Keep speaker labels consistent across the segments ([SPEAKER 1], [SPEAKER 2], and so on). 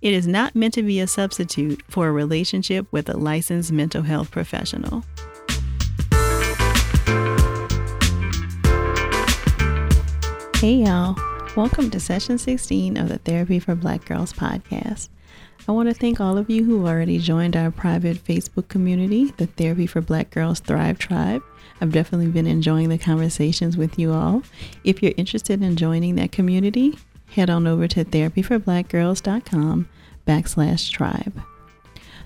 [SPEAKER 1] it is not meant to be a substitute for a relationship with a licensed mental health professional. Hey, y'all. Welcome to session 16 of the Therapy for Black Girls podcast. I want to thank all of you who already joined our private Facebook community, the Therapy for Black Girls Thrive Tribe. I've definitely been enjoying the conversations with you all. If you're interested in joining that community, head on over to therapyforblackgirls.com backslash tribe.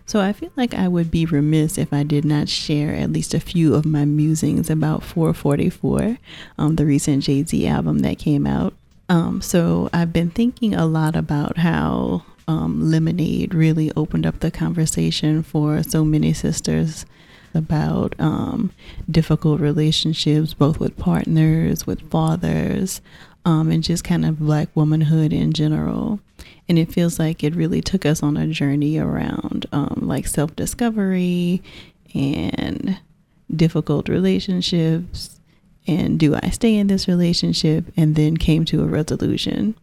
[SPEAKER 1] So I feel like I would be remiss if I did not share at least a few of my musings about 444, um, the recent Jay Z album that came out. Um, so I've been thinking a lot about how um, Lemonade really opened up the conversation for so many sisters about um, difficult relationships, both with partners, with fathers, um, and just kind of black womanhood in general. And it feels like it really took us on a journey around um, like self discovery and difficult relationships. And do I stay in this relationship? And then came to a resolution.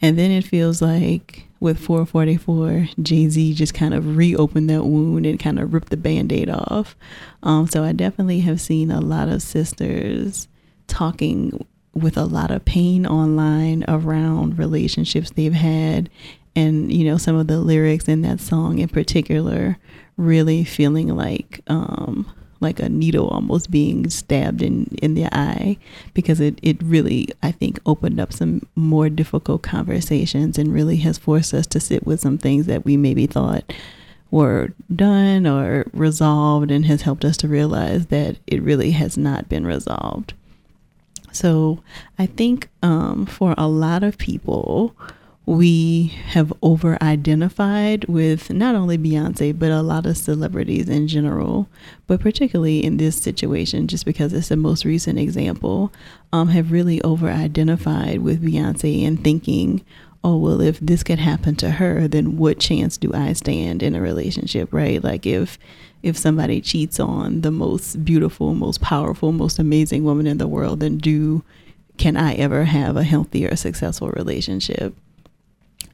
[SPEAKER 1] And then it feels like with 444, Jay Z just kind of reopened that wound and kind of ripped the band aid off. Um, so I definitely have seen a lot of sisters talking with a lot of pain online around relationships they've had. And, you know, some of the lyrics in that song in particular really feeling like um, like a needle almost being stabbed in, in the eye because it, it really, I think, opened up some more difficult conversations and really has forced us to sit with some things that we maybe thought were done or resolved and has helped us to realize that it really has not been resolved. So I think um, for a lot of people, we have over identified with not only Beyonce, but a lot of celebrities in general, but particularly in this situation, just because it's the most recent example, um, have really over identified with Beyonce and thinking, oh, well, if this could happen to her, then what chance do I stand in a relationship, right? Like if if somebody cheats on the most beautiful, most powerful, most amazing woman in the world, then do can I ever have a healthy or successful relationship?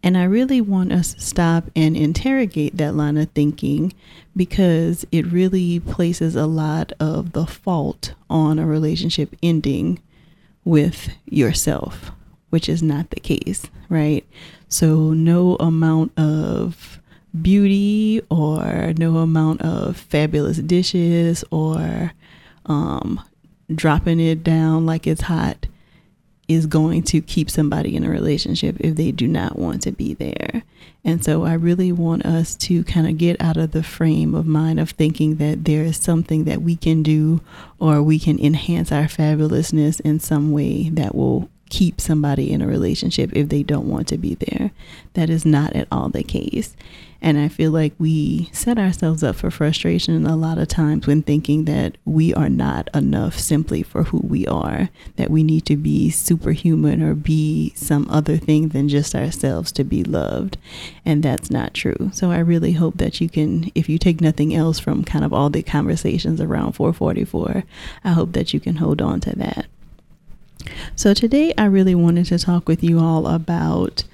[SPEAKER 1] And I really want us to stop and interrogate that line of thinking because it really places a lot of the fault on a relationship ending with yourself, which is not the case, right? So, no amount of beauty or no amount of fabulous dishes or um, dropping it down like it's hot is going to keep somebody in a relationship if they do not want to be there. And so I really want us to kind of get out of the frame of mind of thinking that there is something that we can do or we can enhance our fabulousness in some way that will keep somebody in a relationship if they don't want to be there. That is not at all the case. And I feel like we set ourselves up for frustration a lot of times when thinking that we are not enough simply for who we are, that we need to be superhuman or be some other thing than just ourselves to be loved. And that's not true. So I really hope that you can, if you take nothing else from kind of all the conversations around 444, I hope that you can hold on to that. So today I really wanted to talk with you all about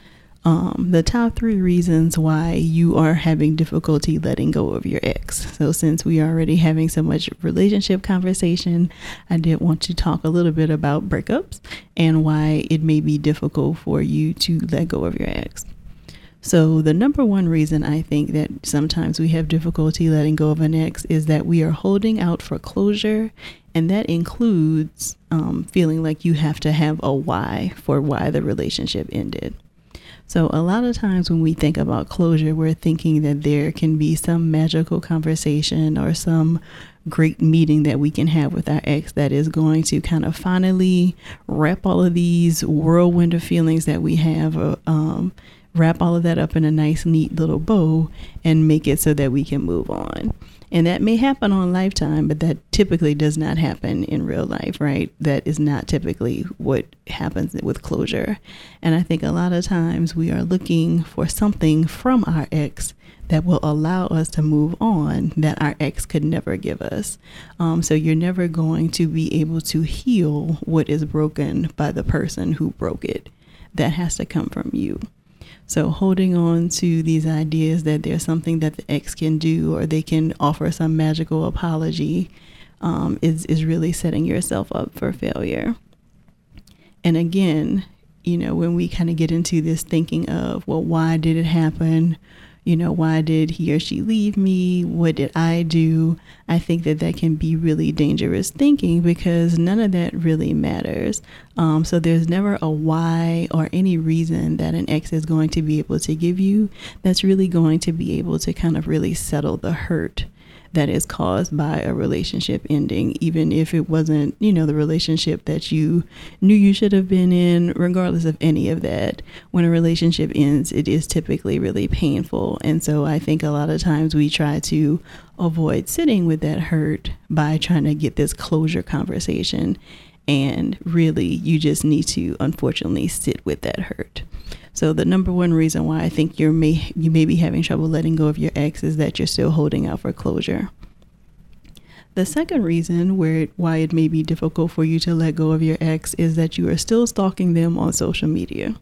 [SPEAKER 1] um, the top three reasons why you are having difficulty letting go of your ex. So, since we are already having so much relationship conversation, I did want to talk a little bit about breakups and why it may be difficult for you to let go of your ex. So, the number one reason I think that sometimes we have difficulty letting go of an ex is that we are holding out for closure, and that includes um, feeling like you have to have a why for why the relationship ended. So, a lot of times when we think about closure, we're thinking that there can be some magical conversation or some great meeting that we can have with our ex that is going to kind of finally wrap all of these whirlwind of feelings that we have uh, um, wrap all of that up in a nice, neat little bow and make it so that we can move on. And that may happen on Lifetime, but that typically does not happen in real life, right? That is not typically what happens with closure. And I think a lot of times we are looking for something from our ex that will allow us to move on that our ex could never give us. Um, so you're never going to be able to heal what is broken by the person who broke it. That has to come from you. So holding on to these ideas that there's something that the ex can do or they can offer some magical apology um, is is really setting yourself up for failure. And again, you know, when we kind of get into this thinking of, well, why did it happen? You know, why did he or she leave me? What did I do? I think that that can be really dangerous thinking because none of that really matters. Um, so there's never a why or any reason that an ex is going to be able to give you that's really going to be able to kind of really settle the hurt that is caused by a relationship ending, even if it wasn't, you know, the relationship that you knew you should have been in, regardless of any of that. When a relationship ends, it is typically really painful. And so I think a lot of times we try to avoid sitting with that hurt by trying to get this closure conversation. And really, you just need to, unfortunately, sit with that hurt. So the number one reason why I think you may you may be having trouble letting go of your ex is that you're still holding out for closure. The second reason where why it may be difficult for you to let go of your ex is that you are still stalking them on social media.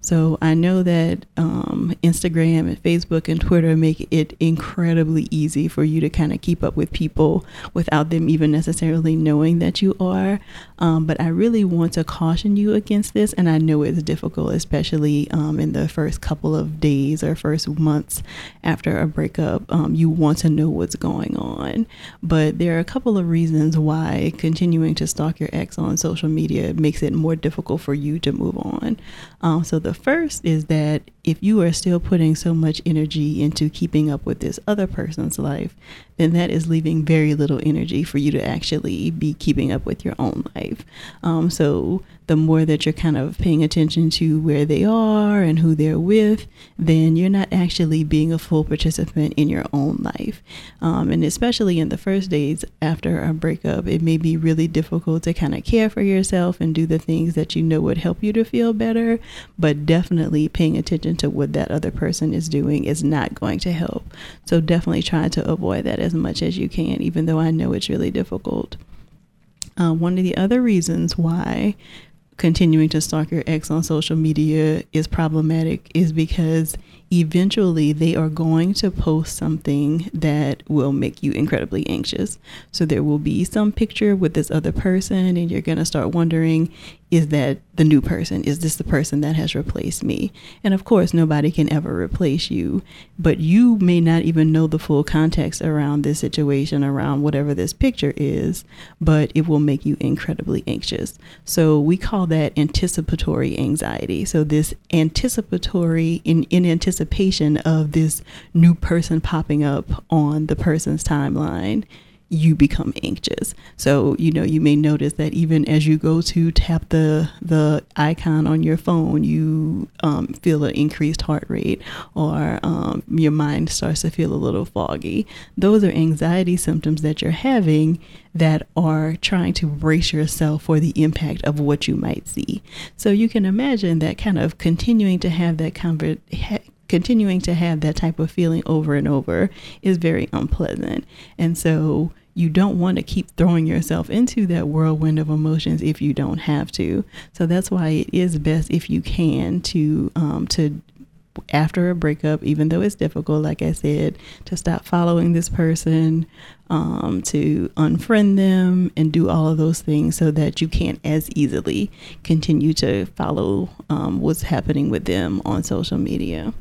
[SPEAKER 1] So I know that um, Instagram and Facebook and Twitter make it incredibly easy for you to kind of keep up with people without them even necessarily knowing that you are. Um, but I really want to caution you against this, and I know it's difficult, especially um, in the first couple of days or first months after a breakup. Um, you want to know what's going on, but there are a couple of reasons why continuing to stalk your ex on social media makes it more difficult for you to move on. Um, so the first is that if you are still putting so much energy into keeping up with this other person's life, then that is leaving very little energy for you to actually be keeping up with your own life. Um, so the more that you're kind of paying attention to where they are and who they're with, then you're not actually being a full participant in your own life. Um, and especially in the first days after a breakup, it may be really difficult to kind of care for yourself and do the things that you know would help you to feel better. But definitely paying attention to what that other person is doing is not going to help. So definitely try to avoid that as much as you can, even though I know it's really difficult. Uh, one of the other reasons why continuing to stalk your ex on social media is problematic is because eventually they are going to post something that will make you incredibly anxious. So there will be some picture with this other person, and you're going to start wondering is that the new person? Is this the person that has replaced me? And of course, nobody can ever replace you, but you may not even know the full context around this situation, around whatever this picture is, but it will make you incredibly anxious. So we call that anticipatory anxiety. So this anticipatory, in, in anticipation of this new person popping up on the person's timeline you become anxious. So, you know, you may notice that even as you go to tap the the icon on your phone, you um, feel an increased heart rate or um, your mind starts to feel a little foggy. Those are anxiety symptoms that you're having that are trying to brace yourself for the impact of what you might see. So you can imagine that kind of continuing to have that conver- continuing to have that type of feeling over and over is very unpleasant. And so you don't want to keep throwing yourself into that whirlwind of emotions if you don't have to. So that's why it is best if you can to um, to after a breakup, even though it's difficult, like I said, to stop following this person, um, to unfriend them, and do all of those things so that you can't as easily continue to follow um, what's happening with them on social media.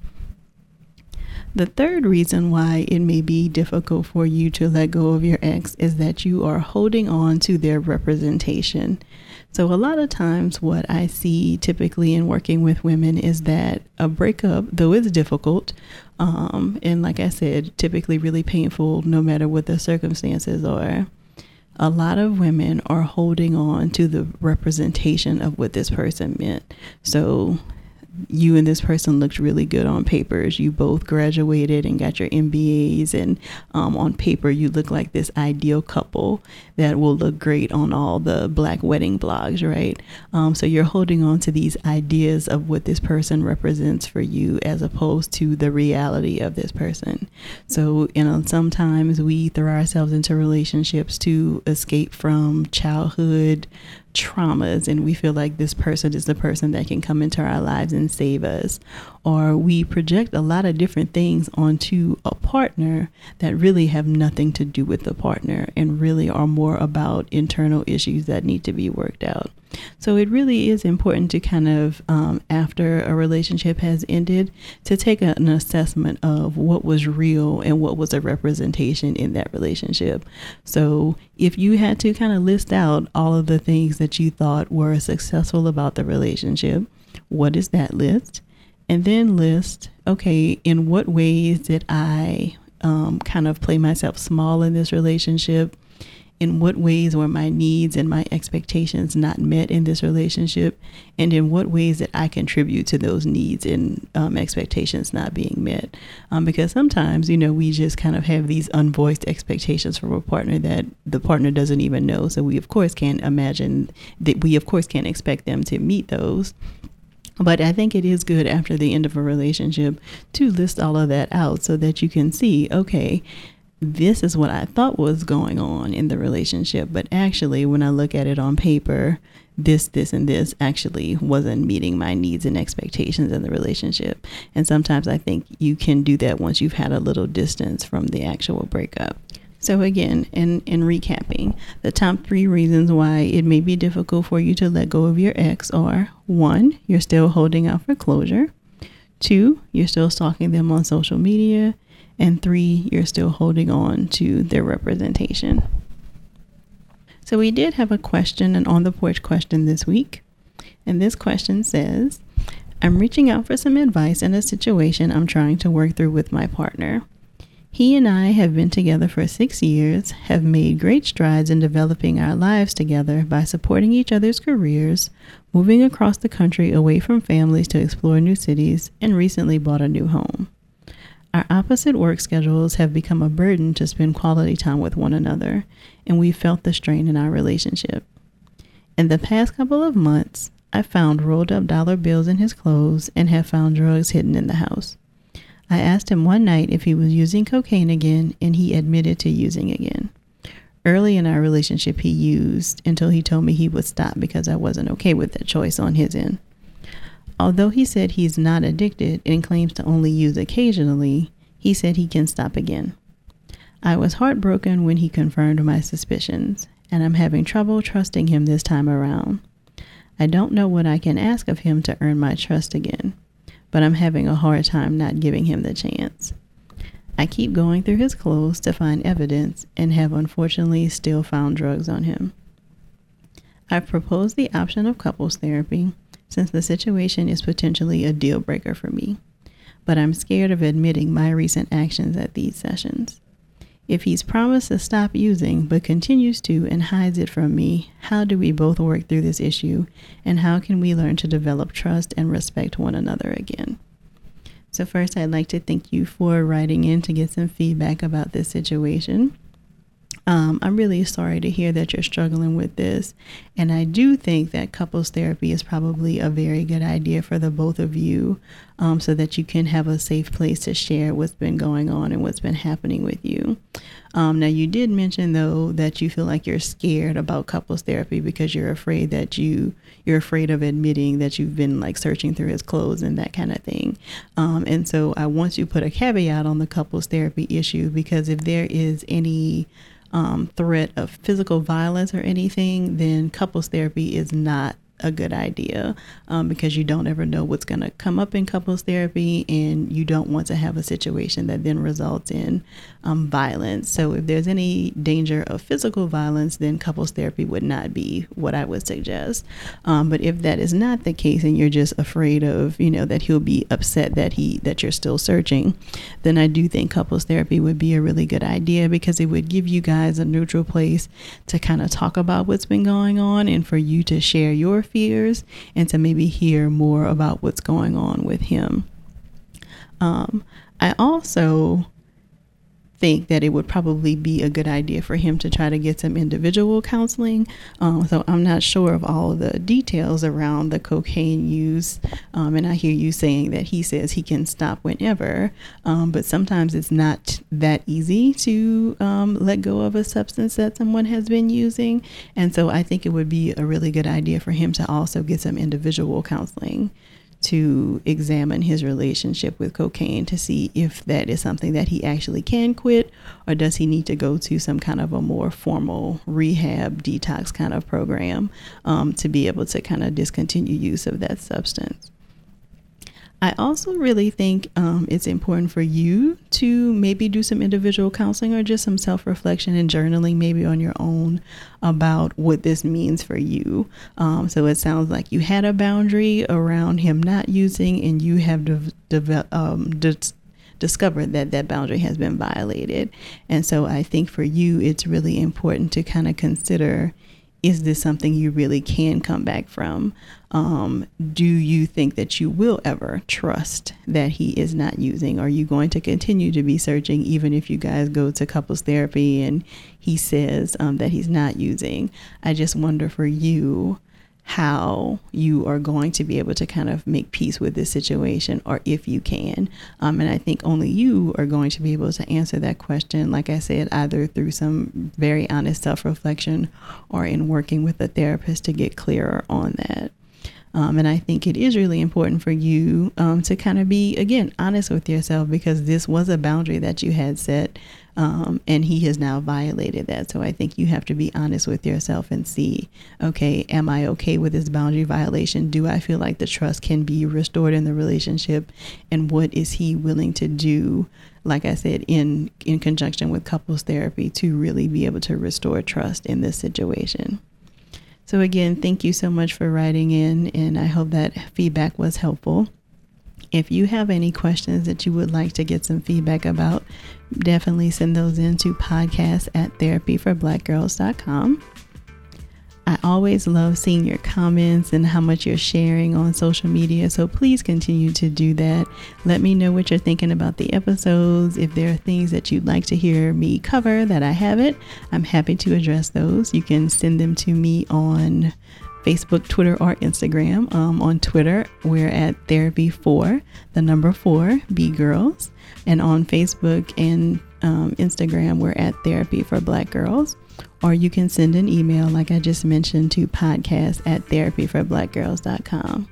[SPEAKER 1] The third reason why it may be difficult for you to let go of your ex is that you are holding on to their representation. So, a lot of times, what I see typically in working with women is that a breakup, though it's difficult, um, and like I said, typically really painful no matter what the circumstances are, a lot of women are holding on to the representation of what this person meant. So, you and this person looked really good on papers. You both graduated and got your MBAs, and um, on paper, you look like this ideal couple that will look great on all the black wedding blogs, right? Um, so you're holding on to these ideas of what this person represents for you as opposed to the reality of this person. So, you know, sometimes we throw ourselves into relationships to escape from childhood traumas and we feel like this person is the person that can come into our lives and save us. Or we project a lot of different things onto a partner that really have nothing to do with the partner and really are more about internal issues that need to be worked out. So it really is important to kind of, um, after a relationship has ended, to take an assessment of what was real and what was a representation in that relationship. So if you had to kind of list out all of the things that you thought were successful about the relationship, what is that list? And then list, okay, in what ways did I um, kind of play myself small in this relationship? In what ways were my needs and my expectations not met in this relationship? And in what ways did i contribute to those needs and um, expectations not being met? Um, because sometimes you know we just kind of have these unvoiced expectations from a partner that the partner doesn't even know. So we of course can't imagine that we of course can't expect them to meet those. But I think it is good after the end of a relationship to list all of that out so that you can see, okay, this is what I thought was going on in the relationship. But actually, when I look at it on paper, this, this, and this actually wasn't meeting my needs and expectations in the relationship. And sometimes I think you can do that once you've had a little distance from the actual breakup. So, again, in, in recapping, the top three reasons why it may be difficult for you to let go of your ex are one, you're still holding out for closure, two, you're still stalking them on social media, and three, you're still holding on to their representation. So, we did have a question, an on the porch question this week. And this question says I'm reaching out for some advice in a situation I'm trying to work through with my partner. He and I have been together for six years, have made great strides in developing our lives together by supporting each other's careers, moving across the country away from families to explore new cities, and recently bought a new home. Our opposite work schedules have become a burden to spend quality time with one another, and we've felt the strain in our relationship. In the past couple of months, I found rolled up dollar bills in his clothes and have found drugs hidden in the house. I asked him one night if he was using cocaine again, and he admitted to using again. Early in our relationship, he used until he told me he would stop because I wasn't okay with that choice on his end. Although he said he's not addicted and claims to only use occasionally, he said he can stop again. I was heartbroken when he confirmed my suspicions, and I'm having trouble trusting him this time around. I don't know what I can ask of him to earn my trust again, but I'm having a hard time not giving him the chance. I keep going through his clothes to find evidence and have unfortunately still found drugs on him. I've proposed the option of couples therapy since the situation is potentially a deal breaker for me, but I'm scared of admitting my recent actions at these sessions. If he's promised to stop using but continues to and hides it from me, how do we both work through this issue and how can we learn to develop trust and respect one another again? So, first, I'd like to thank you for writing in to get some feedback about this situation. Um, I'm really sorry to hear that you're struggling with this. And I do think that couples therapy is probably a very good idea for the both of you um, so that you can have a safe place to share what's been going on and what's been happening with you. Um, now, you did mention though that you feel like you're scared about couples therapy because you're afraid that you you're afraid of admitting that you've been like searching through his clothes and that kind of thing. Um, and so, I want to put a caveat on the couples therapy issue because if there is any um, threat of physical violence or anything, then couples therapy is not a good idea um, because you don't ever know what's going to come up in couples therapy and you don't want to have a situation that then results in um, violence. So, if there's any danger of physical violence, then couples therapy would not be what I would suggest. Um, but if that is not the case and you're just afraid of, you know, that he'll be upset that he that you're still searching, then I do think couples therapy would be a really good idea because it would give you guys a neutral place to kind of talk about what's been going on and for you to share your fears and to maybe hear more about what's going on with him. Um, I also think that it would probably be a good idea for him to try to get some individual counseling. Um, so I'm not sure of all of the details around the cocaine use. Um, and I hear you saying that he says he can stop whenever, um, but sometimes it's not that easy to um, let go of a substance that someone has been using. And so I think it would be a really good idea for him to also get some individual counseling to examine his relationship with cocaine to see if that is something that he actually can quit or does he need to go to some kind of a more formal rehab detox kind of program um, to be able to kind of discontinue use of that substance. I also really think um, it's important for you to maybe do some individual counseling or just some self reflection and journaling, maybe on your own, about what this means for you. Um, so it sounds like you had a boundary around him not using, and you have de- de- um, de- discovered that that boundary has been violated. And so I think for you, it's really important to kind of consider is this something you really can come back from? Um, do you think that you will ever trust that he is not using? Are you going to continue to be searching even if you guys go to couples therapy and he says um, that he's not using? I just wonder for you how you are going to be able to kind of make peace with this situation or if you can. Um, and I think only you are going to be able to answer that question, like I said, either through some very honest self reflection or in working with a therapist to get clearer on that. Um, and I think it is really important for you um, to kind of be, again, honest with yourself because this was a boundary that you had set um, and he has now violated that. So I think you have to be honest with yourself and see, okay, am I okay with this boundary violation? Do I feel like the trust can be restored in the relationship? And what is he willing to do? Like I said, in in conjunction with couples therapy, to really be able to restore trust in this situation. So, again, thank you so much for writing in, and I hope that feedback was helpful. If you have any questions that you would like to get some feedback about, definitely send those in to podcast at therapyforblackgirls.com. I always love seeing your comments and how much you're sharing on social media. So please continue to do that. Let me know what you're thinking about the episodes. If there are things that you'd like to hear me cover that I haven't, I'm happy to address those. You can send them to me on Facebook, Twitter, or Instagram. Um, on Twitter, we're at Therapy for the number four B Girls, and on Facebook and um, Instagram, we're at Therapy for Black Girls or you can send an email, like I just mentioned, to podcast at therapyforblackgirls.com.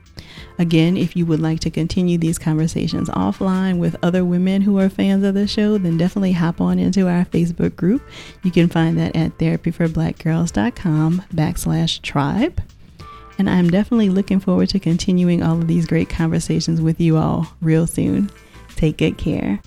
[SPEAKER 1] Again, if you would like to continue these conversations offline with other women who are fans of the show, then definitely hop on into our Facebook group. You can find that at therapyforblackgirls.com backslash tribe. And I'm definitely looking forward to continuing all of these great conversations with you all real soon. Take good care.